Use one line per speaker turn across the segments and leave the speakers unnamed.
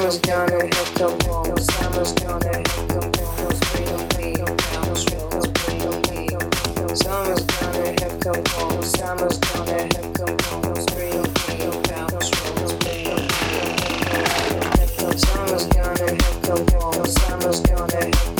summer's gonna hit the wall. summer's gonna hit the wall. Those real big pounds, those real Summer's gonna hit the wall. Summer's gonna hit the wall. Those real big pounds, Summer's gonna hit the wall. Summer's gonna hit the wall.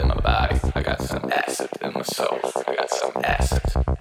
in my body. I got some acid in my soul. I got some acid.